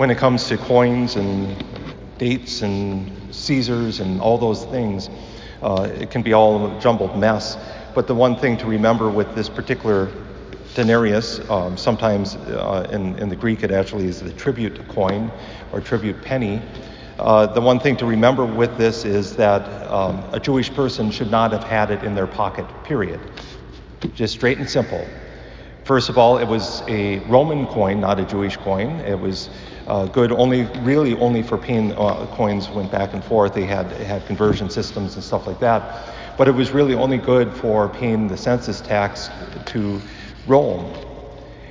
when it comes to coins and dates and Caesars and all those things, uh, it can be all a jumbled mess. But the one thing to remember with this particular denarius, um, sometimes uh, in, in the Greek it actually is the tribute coin or tribute penny. Uh, the one thing to remember with this is that um, a Jewish person should not have had it in their pocket, period. Just straight and simple. First of all, it was a Roman coin, not a Jewish coin. It was uh, good only, really only for paying uh, coins went back and forth. They had, had conversion systems and stuff like that. But it was really only good for paying the census tax to Rome.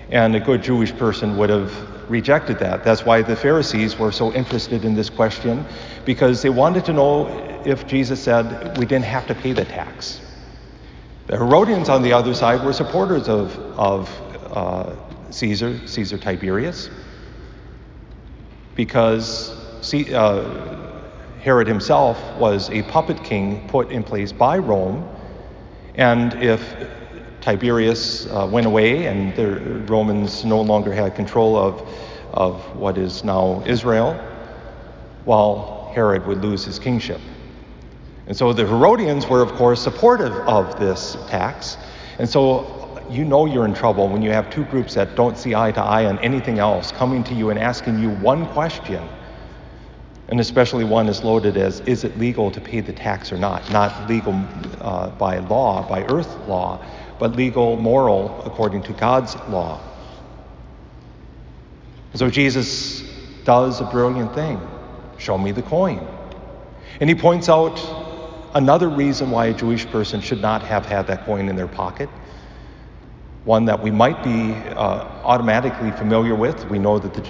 And a good Jewish person would have rejected that. That's why the Pharisees were so interested in this question, because they wanted to know if Jesus said we didn't have to pay the tax. The Herodians, on the other side, were supporters of, of uh, Caesar, Caesar Tiberius, because uh, Herod himself was a puppet king put in place by Rome, and if Tiberius uh, went away and the Romans no longer had control of, of what is now Israel, while Herod would lose his kingship. And so the Herodians were, of course, supportive of this tax. And so you know you're in trouble when you have two groups that don't see eye to eye on anything else coming to you and asking you one question. And especially one as loaded as is it legal to pay the tax or not? Not legal uh, by law, by earth law, but legal, moral, according to God's law. So Jesus does a brilliant thing show me the coin. And he points out another reason why a Jewish person should not have had that coin in their pocket. One that we might be uh, automatically familiar with. We know that the,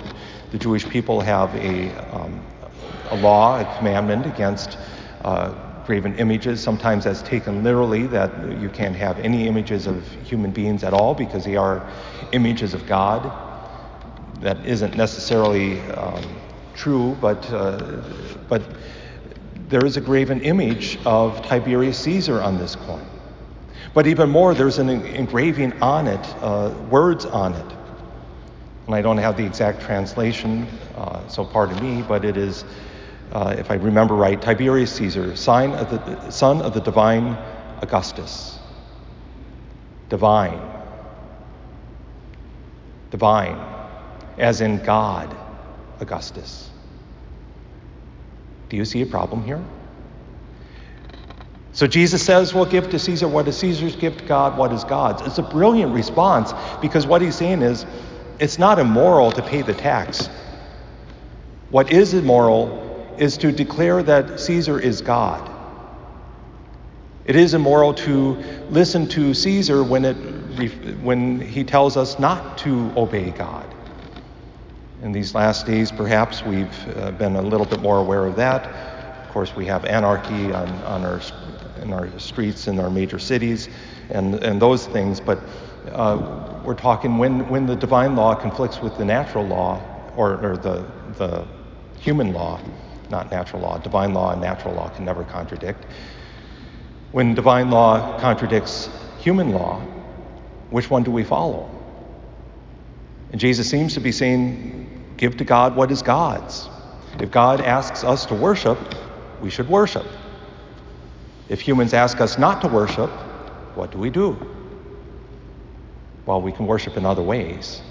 the Jewish people have a, um, a law, a commandment against uh, graven images. Sometimes that's taken literally, that you can't have any images of human beings at all because they are images of God. That isn't necessarily um, true, but, uh, but there is a graven image of Tiberius Caesar on this coin. But even more, there's an engraving on it, uh, words on it. And I don't have the exact translation, uh, so pardon me, but it is uh, if I remember right, Tiberius Caesar, of the, son of the divine Augustus. Divine. Divine, as in God, Augustus. Do you see a problem here? So Jesus says, Well, give to Caesar what is Caesar's, give to God what is God's. It's a brilliant response because what he's saying is it's not immoral to pay the tax. What is immoral is to declare that Caesar is God. It is immoral to listen to Caesar when, it, when he tells us not to obey God. In these last days, perhaps we've uh, been a little bit more aware of that. Of course, we have anarchy on, on our, in our streets in our major cities and, and those things, but uh, we're talking when, when the divine law conflicts with the natural law or, or the, the human law, not natural law. Divine law and natural law can never contradict. When divine law contradicts human law, which one do we follow? And Jesus seems to be saying, give to God what is God's. If God asks us to worship, we should worship. If humans ask us not to worship, what do we do? Well, we can worship in other ways.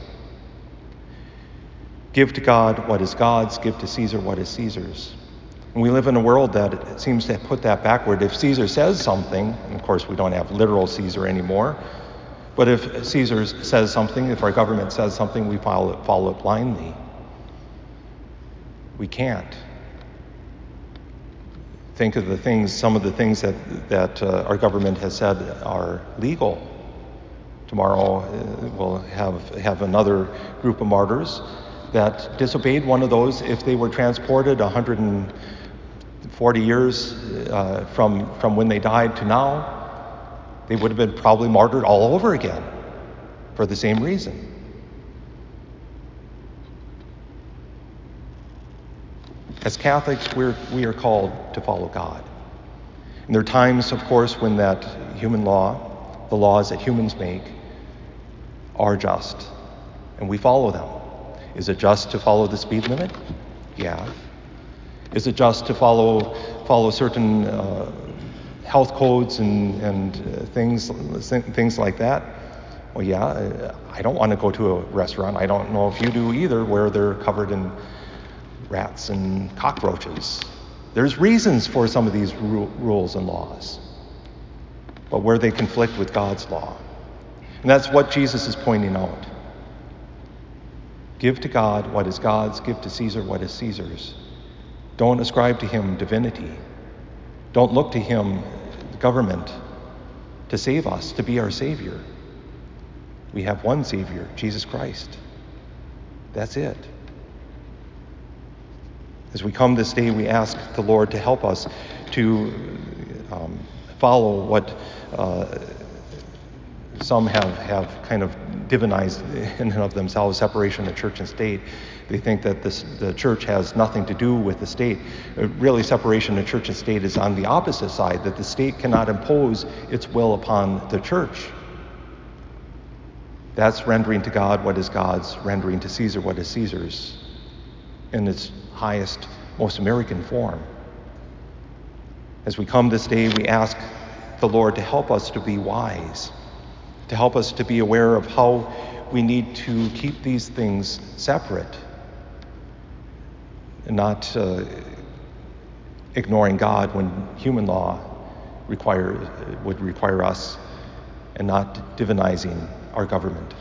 Give to God what is God's, give to Caesar what is Caesar's. And we live in a world that seems to put that backward. If Caesar says something, and of course we don't have literal Caesar anymore, but if Caesar says something, if our government says something, we follow it, follow it blindly. We can't. Think of the things, some of the things that, that uh, our government has said are legal. Tomorrow uh, we'll have, have another group of martyrs that disobeyed one of those, if they were transported 140 years uh, from, from when they died to now, they would have been probably martyred all over again for the same reason. As Catholics, we're, we are called to follow God. And there are times, of course, when that human law, the laws that humans make, are just, and we follow them. Is it just to follow the speed limit? Yeah. Is it just to follow follow certain uh, health codes and, and uh, things things like that? Well, yeah. I don't want to go to a restaurant. I don't know if you do either, where they're covered in rats and cockroaches. There's reasons for some of these ru- rules and laws, but where they conflict with God's law. And that's what Jesus is pointing out. Give to God what is God's, give to Caesar what is Caesar's. Don't ascribe to him divinity. Don't look to him, the government, to save us, to be our Savior. We have one Savior, Jesus Christ. That's it. As we come this day, we ask the Lord to help us to um, follow what uh, some have, have kind of divinized in and of themselves separation of church and state. They think that this, the church has nothing to do with the state. Uh, really, separation of church and state is on the opposite side, that the state cannot impose its will upon the church. That's rendering to God what is God's, rendering to Caesar what is Caesar's in its highest, most American form. As we come this day, we ask the Lord to help us to be wise, to help us to be aware of how we need to keep these things separate and not uh, ignoring God when human law require, would require us and not divinizing our government.